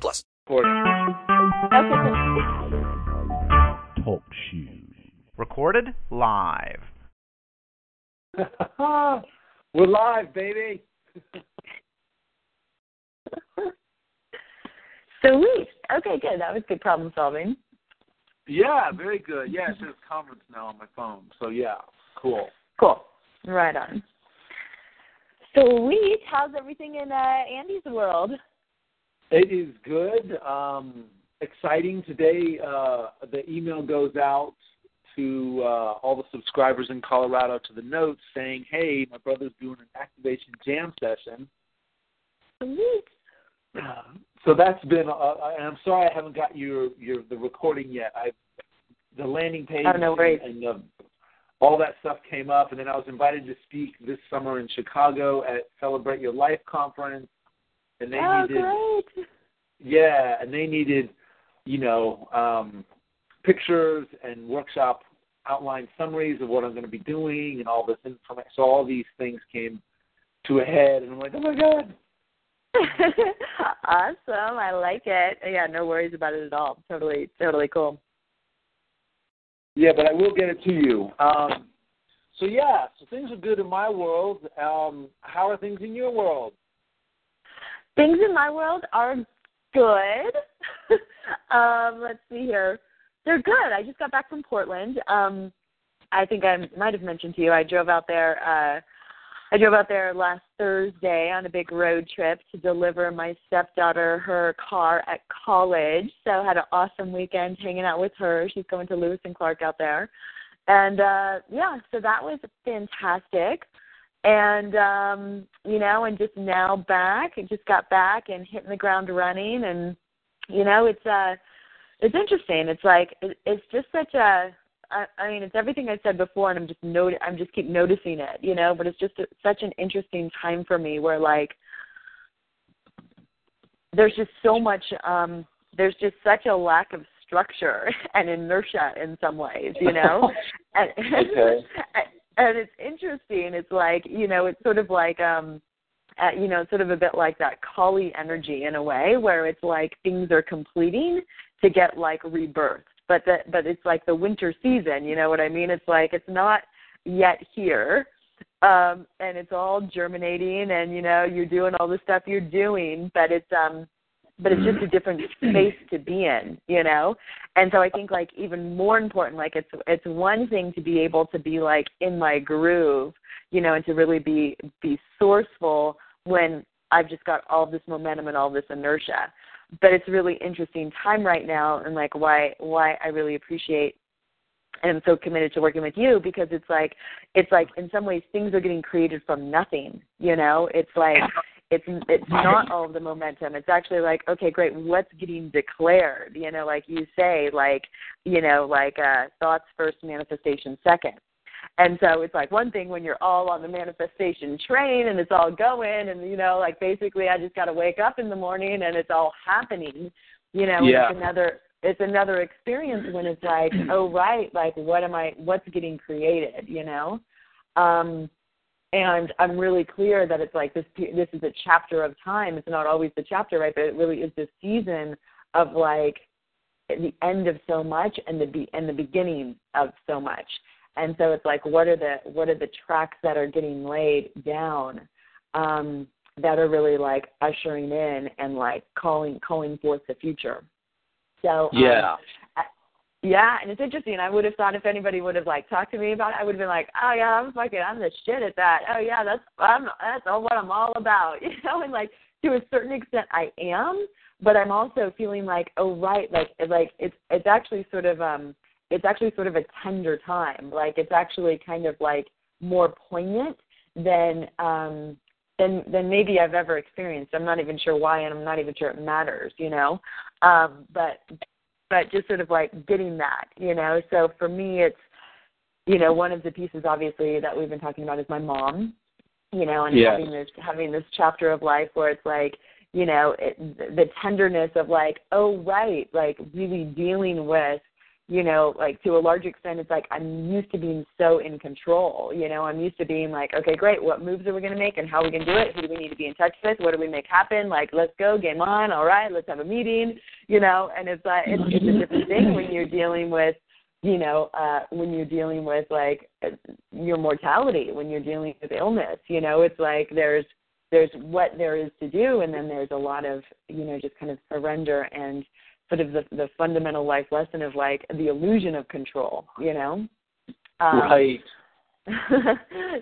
plus. Talk shoes. Recorded live. We're live, baby. Sweet. Okay, good. That was good problem solving. Yeah, very good. Yeah, it says conference now on my phone. So yeah, cool. Cool. Right on. Sweet. How's everything in uh, Andy's world? It is good. Um, exciting today. Uh, the email goes out to uh, all the subscribers in Colorado to the notes saying, "Hey, my brother's doing an activation jam session." Sweet. So that's been. Uh, and I'm sorry I haven't got your your the recording yet. I the landing page Oh, no worries. and uh, all that stuff came up, and then I was invited to speak this summer in Chicago at Celebrate Your Life conference, and they oh, needed great. yeah, and they needed you know um, pictures and workshop outline summaries of what I'm going to be doing and all this information. So all these things came to a head, and I'm like, oh my god. awesome. I like it. Yeah, no worries about it at all. Totally, totally cool. Yeah, but I will get it to you. Um, so yeah, so things are good in my world. Um, how are things in your world? Things in my world are good. um, let's see here. They're good. I just got back from Portland. Um, I think I might have mentioned to you. I drove out there. Uh, I drove out there last Thursday on a big road trip to deliver my stepdaughter her car at college. So had an awesome weekend hanging out with her. She's going to Lewis and Clark out there. And uh yeah, so that was fantastic. And um, you know, and just now back, I just got back and hitting the ground running and you know, it's uh it's interesting. It's like it, it's just such a I, I mean, it's everything I said before, and I'm just not, I'm just keep noticing it, you know. But it's just a, such an interesting time for me, where like there's just so much, um, there's just such a lack of structure and inertia in some ways, you know. and, Okay. And it's interesting. It's like you know, it's sort of like um, uh, you know, sort of a bit like that Kali energy in a way, where it's like things are completing to get like rebirth but that, but it's like the winter season you know what i mean it's like it's not yet here um and it's all germinating and you know you're doing all the stuff you're doing but it's um but it's just a mm-hmm. different space to be in you know? And so i think like even more important like it's it's one thing to be able to be like in my groove you know and to really be be sourceful when i've just got all this momentum and all this inertia. But it's a really interesting time right now and like why why I really appreciate and I'm so committed to working with you because it's like it's like in some ways things are getting created from nothing, you know? It's like it's it's not all of the momentum. It's actually like, okay, great, what's getting declared? You know, like you say, like, you know, like uh thoughts first, manifestation second. And so it's like one thing when you're all on the manifestation train and it's all going and you know, like basically I just gotta wake up in the morning and it's all happening. You know, Yeah. it's another it's another experience when it's like, oh right, like what am I what's getting created, you know? Um and I'm really clear that it's like this this is a chapter of time. It's not always the chapter, right? But it really is this season of like the end of so much and the be and the beginning of so much. And so it's like what are the what are the tracks that are getting laid down um that are really like ushering in and like calling calling forth the future. So um, Yeah. and it's interesting. I would have thought if anybody would have like talked to me about it, I would have been like, "Oh yeah, I'm fucking, I'm the shit at that. Oh yeah, that's I'm that's all what I'm all about." You know, and like to a certain extent, I am, but I'm also feeling like, oh right, like like it's it's actually sort of um it's actually sort of a tender time. Like it's actually kind of like more poignant than um than than maybe I've ever experienced. I'm not even sure why, and I'm not even sure it matters, you know. Um, but but just sort of like getting that, you know. So for me, it's you know one of the pieces obviously that we've been talking about is my mom, you know, and Yes. having this having this chapter of life where it's like you know it, the tenderness of like oh right like really dealing with you know, like to a large extent, it's like I'm used to being so in control. You know, I'm used to being like, okay, great, what moves are we going to make and how are we going to do it? Who do we need to be in touch with? What do we make happen? Like, let's go, game on. All right, let's have a meeting. You know, and it's like it's, it's a different thing when you're dealing with, you know, uh, when you're dealing with like your mortality, when you're dealing with illness. You know, it's like there's there's what there is to do, and then there's a lot of you know just kind of surrender and sort of the, the fundamental life lesson of like the illusion of control, you know? Um, right.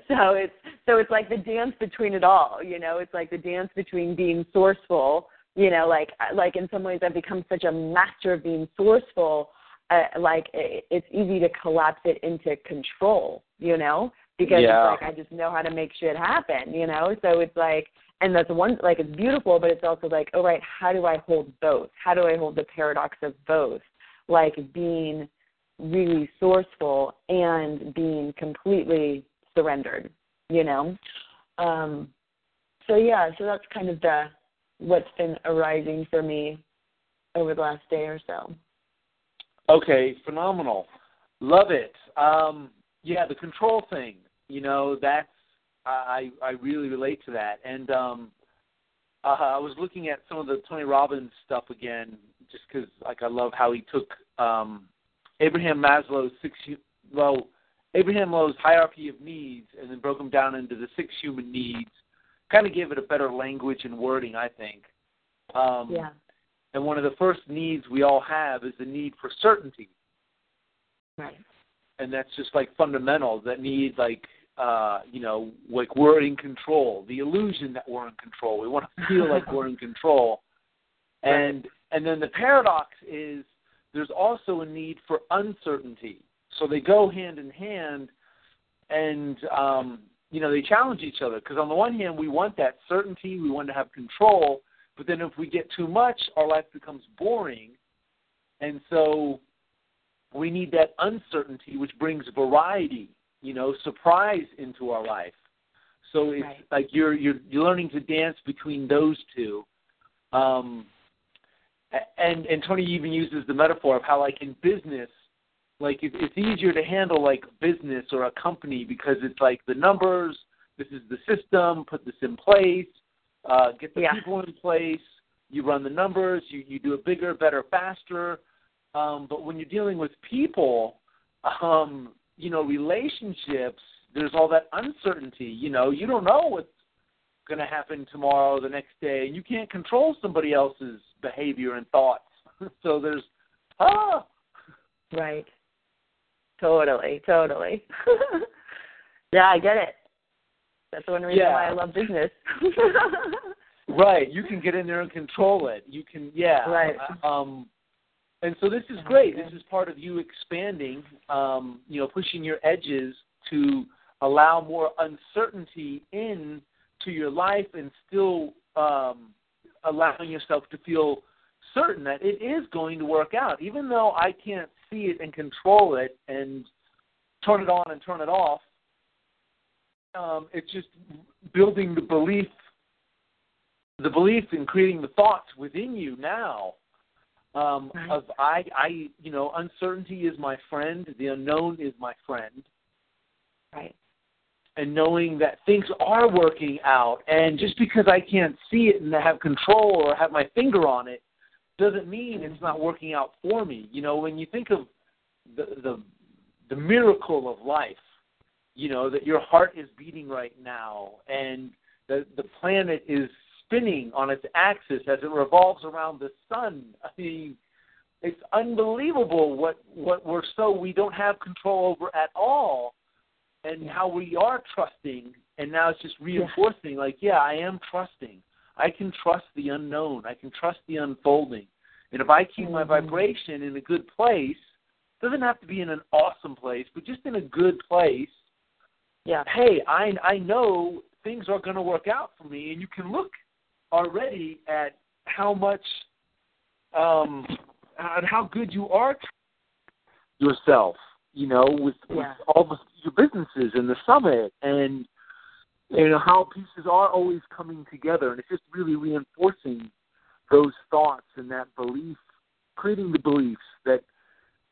so it's so it's like the dance between it all, you know. It's like the dance between being sourceful, you know, like like in some ways I've become such a master of being sourceful, uh, like it, it's easy to collapse it into control, you know, because Yeah. it's like I just know how to make shit happen, you know. So it's like and that's one like it's beautiful but it's also like oh right how do i hold both how do i hold the paradox of both like being really sourceful and being completely surrendered you know um so yeah so that's kind of the what's been arising for me over the last day or so Okay, phenomenal. Love it. Um, yeah, the control thing. You know, that's I I really relate to that. And um, uh, I was looking at some of the Tony Robbins stuff again, just because like I love how he took um, Abraham Maslow's six well Abraham Maslow's hierarchy of needs and then broke them down into the six human needs. Kind of gave it a better language and wording, I think. Um, yeah And one of the first needs we all have is the need for certainty right and that's just like fundamental that need like uh you know like we're in control the illusion that we're in control. We want to feel like we're in control. And and then the paradox is there's also a need for uncertainty. So they go hand in hand and um you know they challenge each other. Because on the one hand we want that certainty we want to have control but then if we get too much our life becomes boring. And so we need that uncertainty which brings variety you know surprise into our life so it's Right. like you're you're you're learning to dance between those two um and and tony even uses the metaphor of how like in business like it, it's easier to handle like business or a company because it's like the numbers this is the system put this in place uh get the Yeah. people in place you run the numbers you you do it bigger better faster um, but when you're dealing with people, um, you know, relationships, there's all that uncertainty. You know, you don't know what's going to happen tomorrow, the next day, and you can't control somebody else's behavior and thoughts. so there's, ah, Right. Totally, totally. yeah, I get it. That's the one reason Yeah. why I love business. right. You can get in there and control it. You can, yeah. Right. Um, and so this is great. This is part of you expanding, um, you know, pushing your edges to allow more uncertainty in to your life and still um, allowing yourself to feel certain that it is going to work out, even though I can't see it and control it and turn it on and turn it off. Um, it's just building the belief, the belief in creating the thoughts within you now um, Right. of I, I, you know, uncertainty is my friend. The unknown is my friend right. and knowing that things are working out and just because I can't see it and have control or have my finger on it doesn't mean it's not working out for me. You know, when you think of the the the miracle of life, you know, that your heart is beating right now and the the planet is spinning on its axis as it revolves around the sun. I mean, it's unbelievable what what we're so we don't have control over at all and how we are trusting and now it's just reinforcing like yeah i am trusting i can trust the unknown i can trust the unfolding and if i keep my Mhm. vibration in a good place doesn't have to be in an awesome place but just in a good place Yeah. hey i i know things are going to work out for me, and you can look already at how much, um, at how good you are yourself. You know, with, Yeah. with all the, your businesses and the summit, and you know how pieces are always coming together, and it's just really reinforcing those thoughts and that belief, creating the beliefs that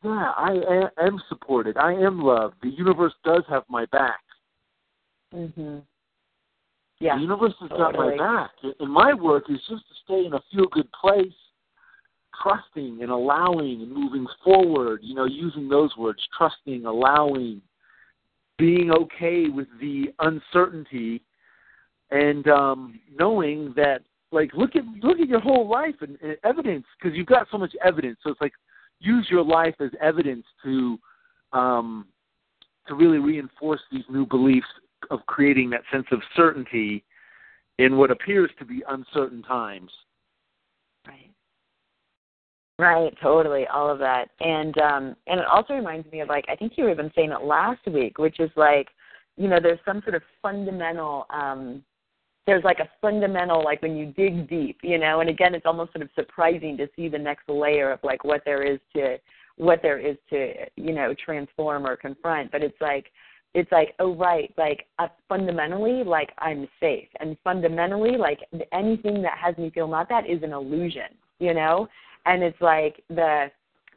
yeah, I am, am supported, I am loved, the universe does have my back. Mhm. Yeah. The universe has got my back. And my work is just to stay in a feel good place, trusting and allowing and moving forward, you know, using those words, trusting, allowing, being okay with the uncertainty and um knowing that like look at look at your whole life and, and evidence because you've got so much evidence. So it's like use your life as evidence to um to really reinforce these new beliefs of creating that sense of certainty in what appears to be uncertain times. Right. Right, totally, all of that. And um and it also reminds me of like I think you were even saying it last week, which is like, you know, there's some sort of fundamental um there's like a fundamental like when you dig deep, you know, and again it's almost sort of surprising to see the next layer of like what there is to what there is to, you know, transform or confront. But it's like it's like oh right like uh, fundamentally like i'm safe. And fundamentally like anything that has me feel not that is an illusion you know? And it's like the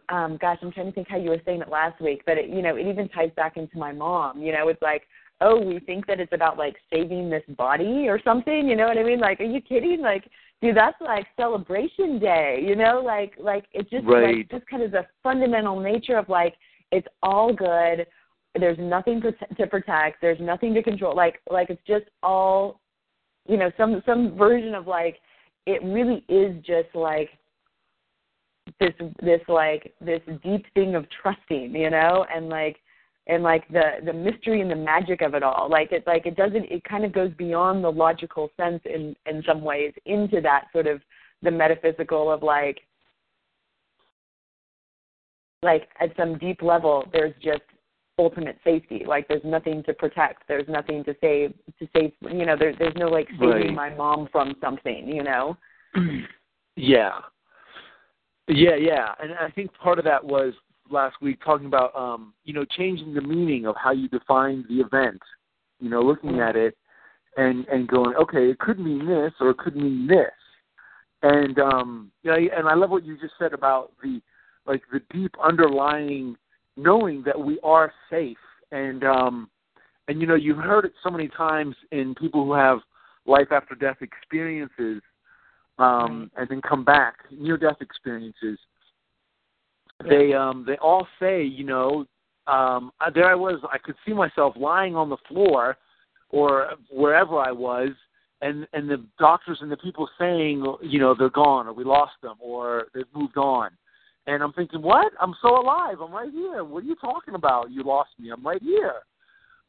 um gosh i'm trying to think how you were saying it last week but it you know it even ties back into my mom you know? It's like oh we think that it's about like saving this body or something you know what i mean? Like are you kidding? Like dude that's like celebration day you know? Like like it just Right. like just kind of the fundamental nature of like it's all good there's nothing to protect. There's nothing to control. Like like it's just all you know some some version of like it really is just like this this like this deep thing of trusting you know and like and like the the mystery and the magic of it all. Like it like it doesn't it kind of goes beyond the logical sense in in some ways into that sort of the metaphysical of like like at some deep level there's just ultimate safety like there's nothing to protect there's nothing to save to save you know there, there's no like saving Right. my mom from something you know yeah. Yeah, yeah. And I think part of that was last week talking about um, you know, changing the meaning of how you define the event. You know, looking at it and and going, okay, it could mean this or it could mean this. And um you know, and I love what you just said about the like the deep underlying knowing that we are safe and um and you know, you've heard it so many times in people who have life after death experiences um, and then come back near death experiences. They um they all say, you know, um there I was, I could see myself lying on the floor or wherever I was and and the doctors and the people saying, you know, they're gone or we lost them or they've moved on. And I'm thinking, what? I'm so alive. I'm right here. What are you talking about? You lost me. I'm right here.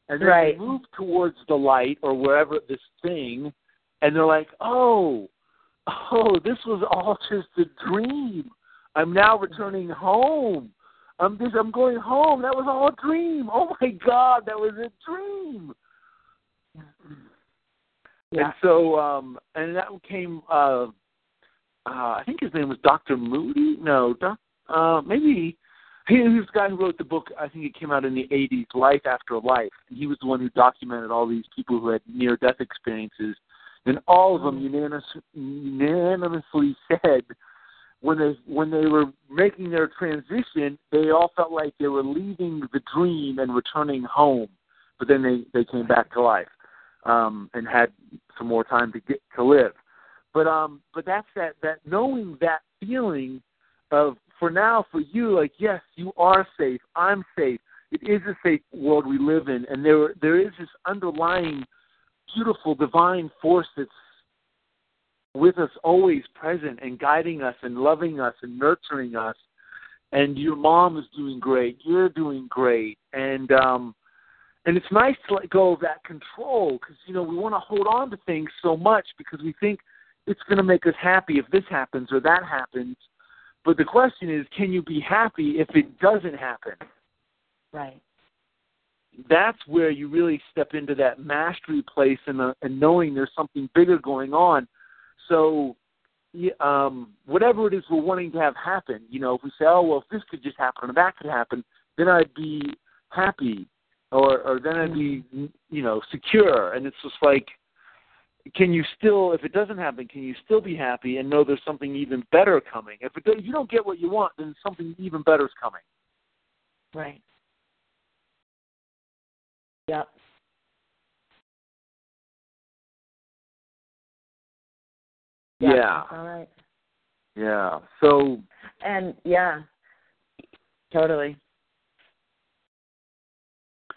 And then Right. they move towards the light or wherever this thing, and they're like, oh, oh, this was all just a dream. I'm now returning home. I'm just, I'm going home. That was all a dream. Oh my God, that was a dream. Yeah. And so, um, and that came. Uh, uh, I think his name was Doctor Moody. No, doc, uh, maybe he, he was the guy who wrote the book. I think it came out in the '80s, Life After Life, and he was the one who documented all these people who had near-death experiences, and all of them unanimous, unanimously said when they when they were making their transition, they all felt like they were leaving the dream and returning home, but then they they came back to life um, and had some more time to get to live. But um, but that's that that knowing that feeling of for now for you like yes you are safe. I'm safe. It is a safe world we live in. And there there is this underlying beautiful divine force that's with us always present and guiding us and loving us and nurturing us. And your mom is doing great. You're doing great. And um and it's nice to let go of that control because you know we want to hold on to things so much because we think it's going to make us happy if this happens or that happens but the question is can you be happy if it doesn't happen Right. that's where you really step into that mastery place and uh, and knowing there's something bigger going on. So, um, whatever it is we're wanting to have happen, you know, if we say, oh well, if this could just happen or that could happen, then I'd be happy, or or then I'd be you know secure. And it's just like, can you still, if it doesn't happen, can you still be happy and know there's something even better coming? If it, if you don't get what you want, then something even better is coming. Right. Yep. Yep, Yeah. All right. Yeah. So And yeah, totally.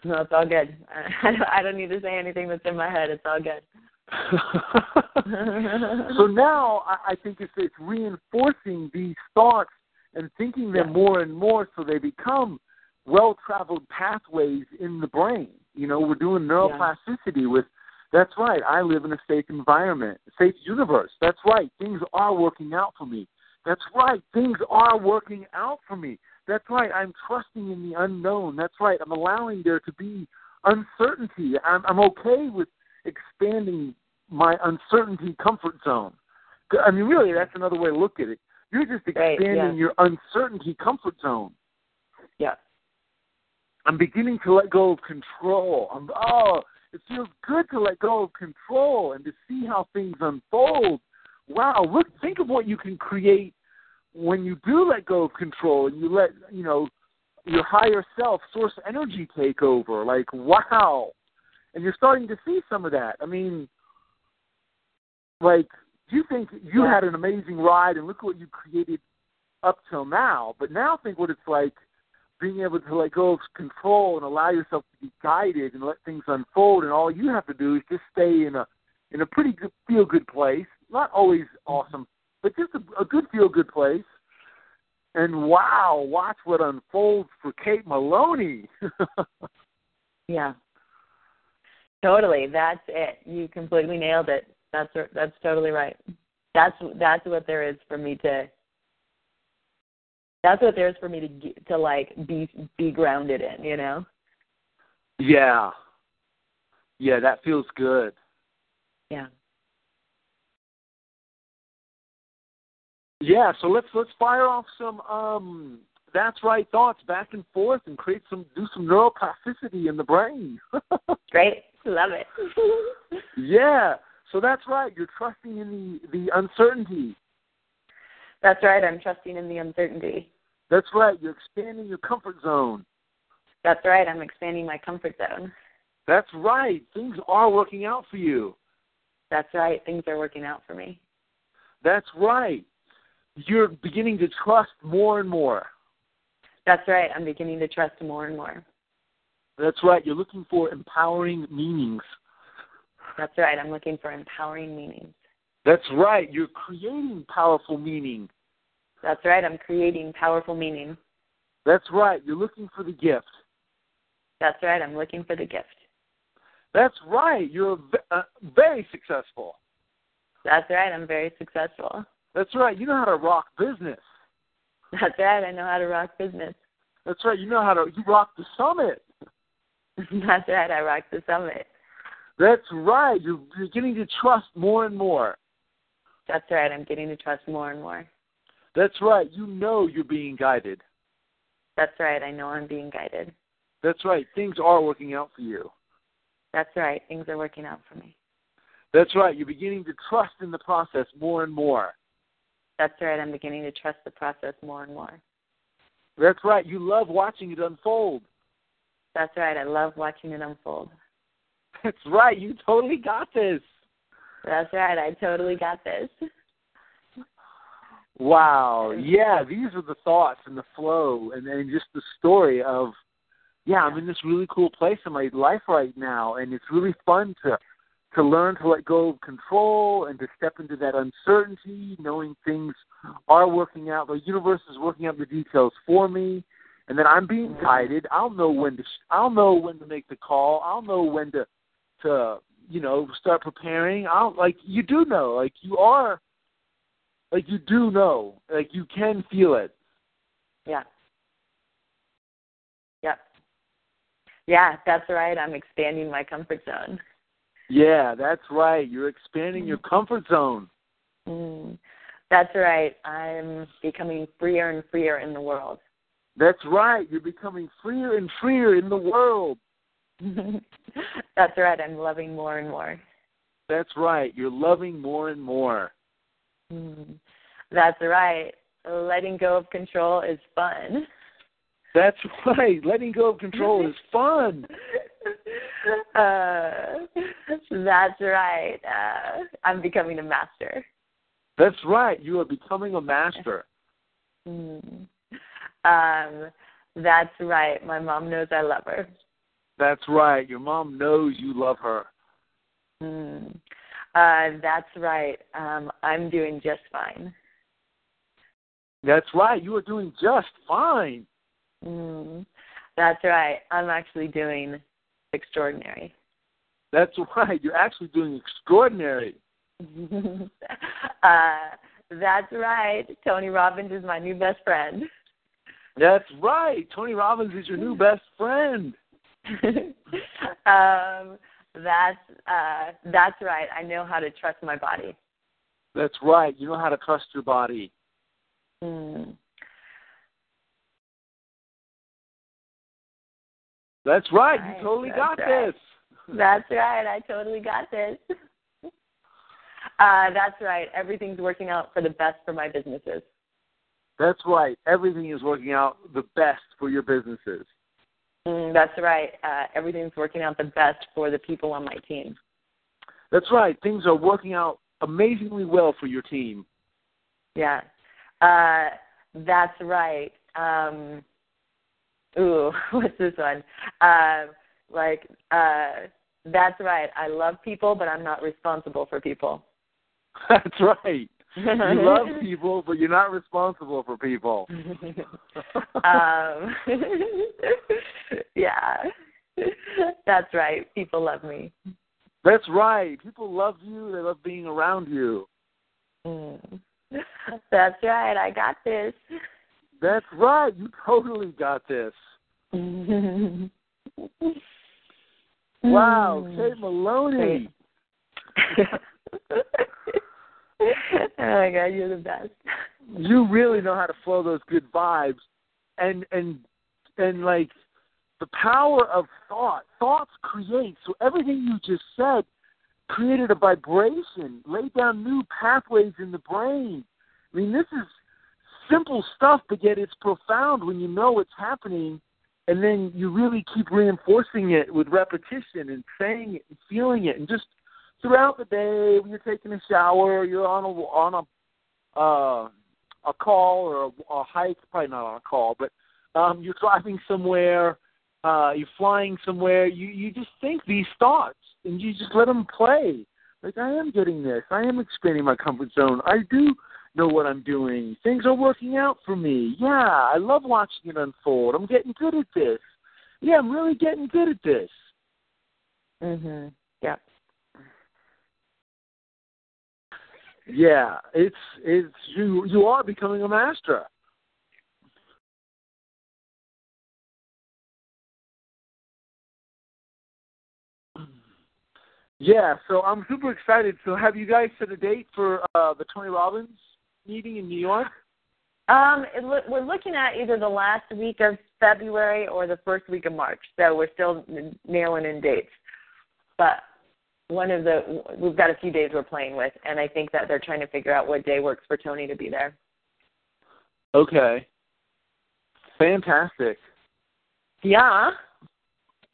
No, it's all good. I don't, I don't need to say anything that's in my head. It's all good. so now I, I think it's it's reinforcing these thoughts and thinking them Yeah. more and more so they become well traveled pathways in the brain. You know, we're doing neuroplasticity with that's right, I live in a safe environment, safe universe. That's right, things are working out for me. That's right, things are working out for me. That's right, I'm trusting in the unknown. That's right, I'm allowing there to be uncertainty. I'm I'm okay with expanding my uncertainty comfort zone. I mean, really, that's another way to look at it. You're just Right, expanding yeah. your uncertainty comfort zone. yeah. I'm beginning to let go of control. I'm, oh, it feels good to let go of control and to see how things unfold. Wow, look, think of what you can create when you do let go of control and you let, you know, your higher self, source energy take over. Like, wow. And you're starting to see some of that. I mean, like, you think you Yeah. had an amazing ride and look at what you created up till now, but now think what it's like being able to let go of control and allow yourself to be guided and let things unfold and all you have to do is just stay in a in a pretty good feel good place not always mm-hmm. awesome but just a, a good feel good place and wow watch what unfolds for kate maloney Yeah. Totally. That's it. You completely nailed it. That's that's totally right. That's that's what there is for me to. That's what there is for me to to like be be grounded in. You know. yeah yeah that feels good Yeah. yeah so let's let's fire off some um that's right thoughts back and forth and create some do some neuroplasticity in the brain Great. Love it. Yeah. So that's right. You're trusting in the the uncertainty. that's right. I'm trusting in the uncertainty. That's right. You're expanding your comfort zone. That's right. I'm expanding my comfort zone. That's right. Things are working out for you. That's right. Things are working out for me. That's right. You're beginning to trust more and more. That's right. I'm beginning to trust more and more. That's right. You're looking for empowering meanings. That's right. I'm looking for empowering meanings. That's right. You're creating powerful meaning. That's right. I'm creating powerful meaning. That's right. You're looking for the gift. That's right. I'm looking for the gift. That's right. You're uh, very successful. That's right. I'm very successful. That's right. You know how to rock business. That's right. I know how to rock business. That's right. You know how to you rock the summit. That's right. I rock the summit. That's right. You're you're getting to trust more and more. That's right. I'm getting to trust more and more. That's right. You know you're being guided. That's right. I know I'm being guided. That's right. Things are working out for you. That's right. Things are working out for me. That's right. You're beginning to trust in the process more and more. That's right. I'm beginning to trust the process more and more. That's right. You love watching it unfold. That's right. I love watching it unfold. That's right. You totally got this. That's right. I totally got this. Wow. Yeah, these are the thoughts and the flow and, and just the story of, yeah, I'm in this really cool place in my life right now, and it's really fun to to learn to let go of control and to step into that uncertainty, knowing things are working out. The universe is working out the details for me, and then I'm being mm-hmm. guided. I'll know when to I'll know when to make the call. I'll know when to to you know start preparing. I'll like you do know, like you are like you do know, like you can feel it. Yeah. Yep. Yeah, that's right. I'm expanding my comfort zone. Yeah, that's right. You're expanding your comfort zone. Mm, that's right. I'm becoming freer and freer in the world. That's right. You're becoming freer and freer in the world. that's right. I'm loving more and more. That's right. You're loving more and more. Mm, that's right. Letting go of control is fun. That's right. Letting go of control is fun. Uh, that's right. Uh, I'm becoming a master. That's right. You are becoming a master. Mm. Um, that's right. My mom knows I love her. That's right. Your mom knows you love her. Mm. Uh, that's right. Um, I'm doing just fine. That's right. You are doing just fine. Mm. That's right. I'm actually doing extraordinary. That's right. You're actually doing extraordinary. uh, that's right. Tony Robbins is my new best friend. That's right. Tony Robbins is your new best friend. um, that's uh, that's right. I know how to trust my body. That's right. You know how to trust your body. Mm. That's right. right. You totally That's got right. this. That's right. I totally got this. Uh, that's right. Everything's working out for the best for my businesses. That's right. Everything is working out the best for your businesses. Mm, that's right. Uh, everything's working out the best for the people on my team. That's right. Things are working out amazingly well for your team. Yeah. Uh, that's right. Um, ooh, what's this one? Uh, like, uh, that's right. I love people, but I'm not responsible for people. That's right. You love people, but you're not responsible for people. um, yeah, that's right. People love me. That's right. People love you. They love being around you. Mm. That's right. I got this. That's right. You totally got this. Wow, Kate hmm. Maloney. oh my god, you're the best. You really know how to flow those good vibes, and and and like the power of thought. Thoughts create. So everything you just said created a vibration, laid down new pathways in the brain. I mean, this is simple stuff, but yet it's profound when you know what's happening, and then you really keep reinforcing it with repetition and saying it and feeling it, and just throughout the day when you're taking a shower, you're on a on a uh, a call or a, a hike, probably not on a call, but um, you're driving somewhere, uh, you're flying somewhere. You you just think these thoughts and you just let them play. Like I am getting this. I am expanding my comfort zone. I do know what I'm doing. Things are working out for me. Yeah, I love watching it unfold. I'm getting good at this. Yeah, I'm really getting good at this. Mhm. Yep. Yeah, it's it's you you are becoming a master. Yeah, so I'm super excited. So have you guys set a date for uh, the Tony Robbins meeting in New York? Um, it lo- we're looking at either the last week of February or the first week of March. So we're still n- nailing in dates. But one of the we've got a few days we're playing with, and I think that they're trying to figure out what day works for Tony to be there. Okay. Fantastic. Yeah.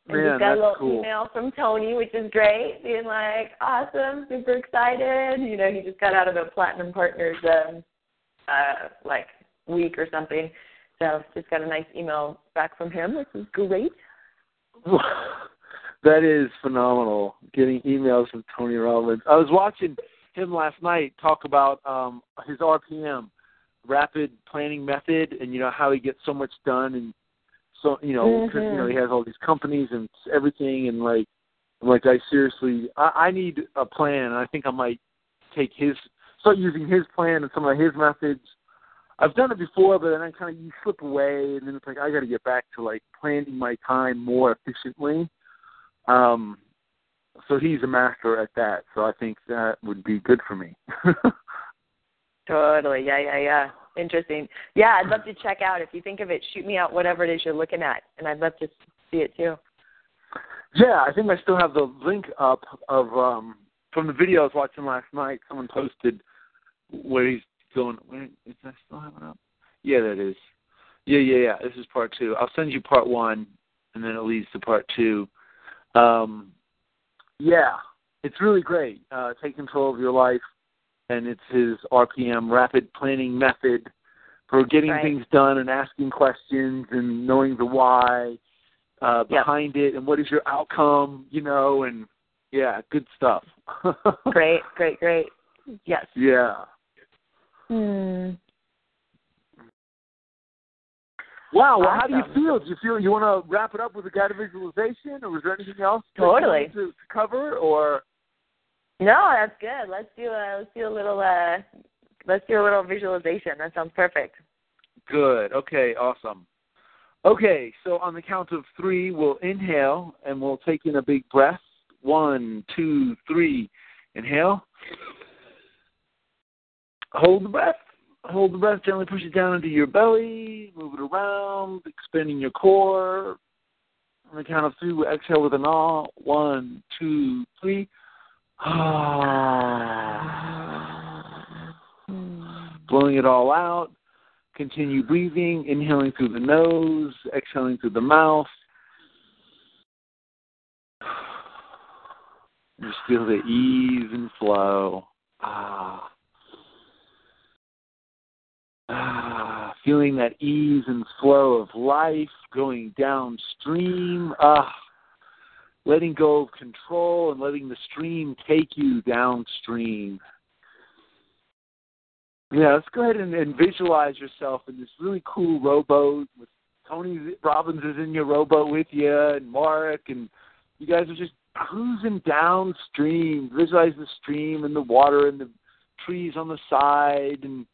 And Man, just got that's a little cool. email from Tony, which is great, being like, awesome, super excited. You know, he just got out of a Platinum Partners um, uh, like week or something. So just got a nice email back from him, which is great. that is phenomenal. Getting emails from Tony Robbins. I was watching him last night talk about um his RPM, rapid planning method, and you know how he gets so much done, and so you know 'cause, you know he has all these companies and everything, and like I'm like I seriously I, I need a plan, and I think I might take his start using his plan and some of his methods. I've done it before, but then I kind of you slip away, and then it's like I got to get back to like planning my time more efficiently. Um, so he's a master at that. So I think that would be good for me. Totally. Yeah, yeah, yeah. Interesting. Yeah, I'd love to check out. If you think of it, shoot me out whatever it is you're looking at, and I'd love to see it too. Yeah, I think I still have the link up of um from the video I was watching last night. Someone posted where he's going. Where, is that still have it up? Yeah, that is. Yeah, yeah, yeah. This is part two. I'll send you part one, and then it leads to part two. Um, yeah, it's really great. Uh, take control of your life, and it's his RPM rapid planning method for getting Right. things done and asking questions and knowing the why uh, Yep. behind it and what is your outcome, you know, and yeah, good stuff. Great, great, great. Yes. Yeah. Hmm. Wow. Well, how do you feel? Do you feel you want to wrap it up with a guided visualization, or was there anything else Totally. to, to cover? Or No, that's good. Let's do a let's do a little uh let's do a little visualization. That sounds perfect. good. Okay. Awesome. Okay. So on the count of three, we'll inhale and we'll take in a big breath. One, two, three. Inhale. Hold the breath. Hold the breath. Gently push it down into your belly. Move it around, expanding your core. On the count of three, we'll exhale with an ah. One, two, three. Blowing it all out. Continue breathing, inhaling through the nose, exhaling through the mouth. Just feel the ease and flow. Ah. Ah, feeling that ease and flow of life going downstream. Ah, letting go of control and letting the stream take you downstream. Yeah, let's go ahead and, and visualize yourself in this really cool rowboat with Tony Robbins is in your rowboat with you and Mark and you guys are just cruising downstream. Visualize the stream and the water and the trees on the side and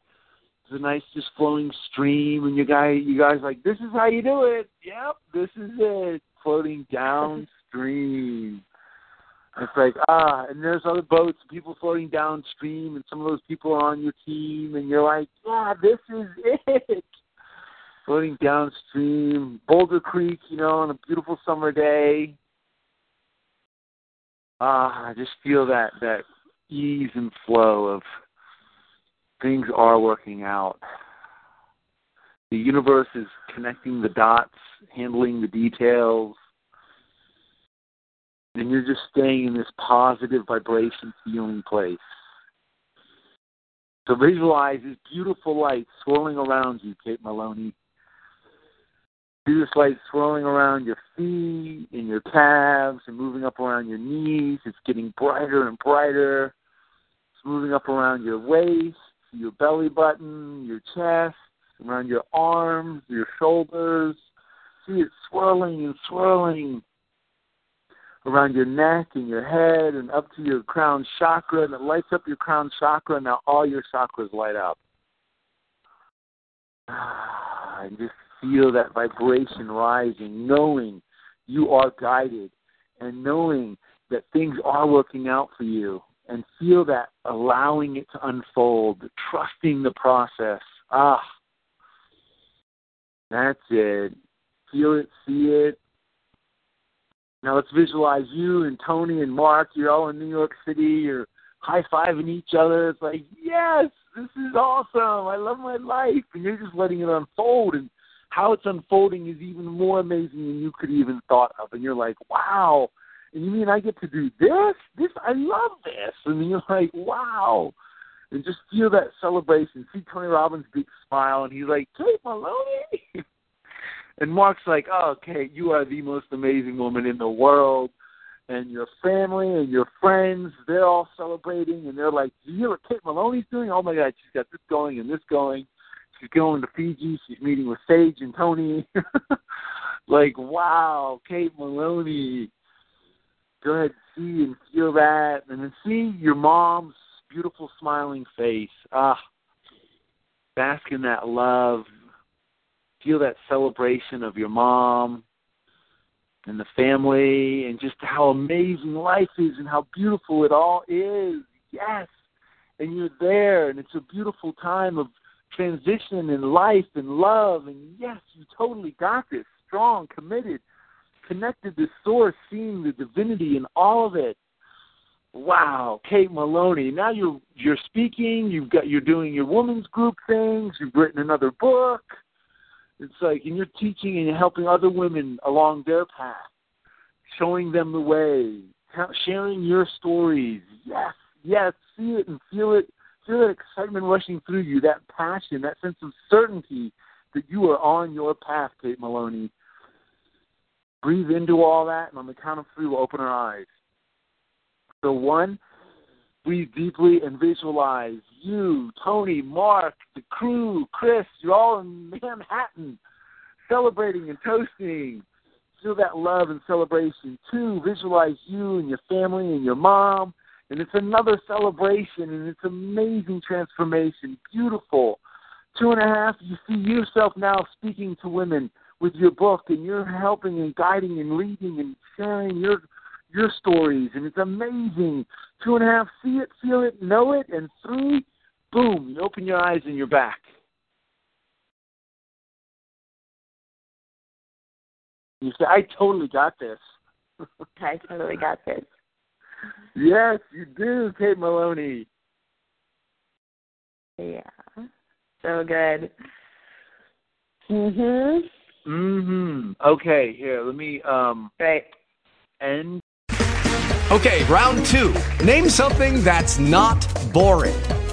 it's a nice just flowing stream and you guys you guys like, This is how you do it. Yep, this is it. Floating downstream. It's like, ah, and there's other boats, people floating downstream, and some of those people are on your team, and you're like, yeah, this is it. Floating downstream, Boulder Creek, you know, on a beautiful summer day. Ah, I just feel that that ease and flow of things are working out. The universe is connecting the dots, handling the details, and you're just staying in this positive vibration feeling place. So visualize this beautiful light swirling around you, Kate Maloney. See this light swirling around your feet and your calves and moving up around your knees. It's getting brighter and brighter. It's moving up around your waist, your belly button, your chest, around your arms, your shoulders. See it swirling and swirling around your neck and your head and up to your crown chakra, and it lights up your crown chakra, now all your chakras light up. And just feel that vibration rising, knowing you are guided and knowing that things are working out for you, and feel that allowing it to unfold, trusting the process. Ah, that's it. Feel it, see it, now let's visualize you and Tony and Mark. You're all in New York City. You're high fiving each other. It's like, yes, this is awesome. I love my life. And you're just letting it unfold. And how it's unfolding is even more amazing than you could even thought of. And you're like, wow. And you mean I get to do this? This I love this. And you're like, wow. And just feel that celebration. See Tony Robbins' big smile, and he's like, Kate Maloney. And Mark's like, oh, okay, you are the most amazing woman in the world. And your family and your friends, they're all celebrating. And they're like, do you hear what Kate Maloney's doing? Oh, my God, she's got this going and this going. She's going to Fiji. She's meeting with Sage and Tony. like, wow, Kate Maloney. Go ahead, and see and feel that. And then see your mom's beautiful smiling face. Ah, bask in that love, feel that celebration of your mom and the family, and just how amazing life is and how beautiful it all is. Yes, and you're there, and it's a beautiful time of transition in life and love. And yes, you totally got this. Strong, committed, connected to source, seeing the divinity in all of it. Wow, Kate Maloney. Now you're you're speaking. You've got you're doing your women's group things. You've written another book. It's like and you're teaching and you're helping other women along their path, showing them the way, sharing your stories. Yes, yes, see it and feel it. Feel that excitement rushing through you, that passion, that sense of certainty that you are on your path, Kate Maloney. Breathe into all that, and on the count of three, we'll open our eyes. So one, breathe deeply and visualize you, Tony, Mark, the crew, Chris, you're all in Manhattan celebrating and toasting. Feel that love and celebration. too. visualize you and your family and your mom. And it's another celebration and it's amazing transformation. Beautiful. Two and a half, you see yourself now speaking to women with your book and you're helping and guiding and leading and sharing your your stories, and it's amazing. Two and a half, see it, feel it, know it, and three, boom, you open your eyes and you're back. You say, I totally got this. I totally got this. Yes, you do, Kate Maloney. Yeah. So good. Mhm. Mhm. Okay, here, let me um right. end Okay, round two. Name something that's not boring.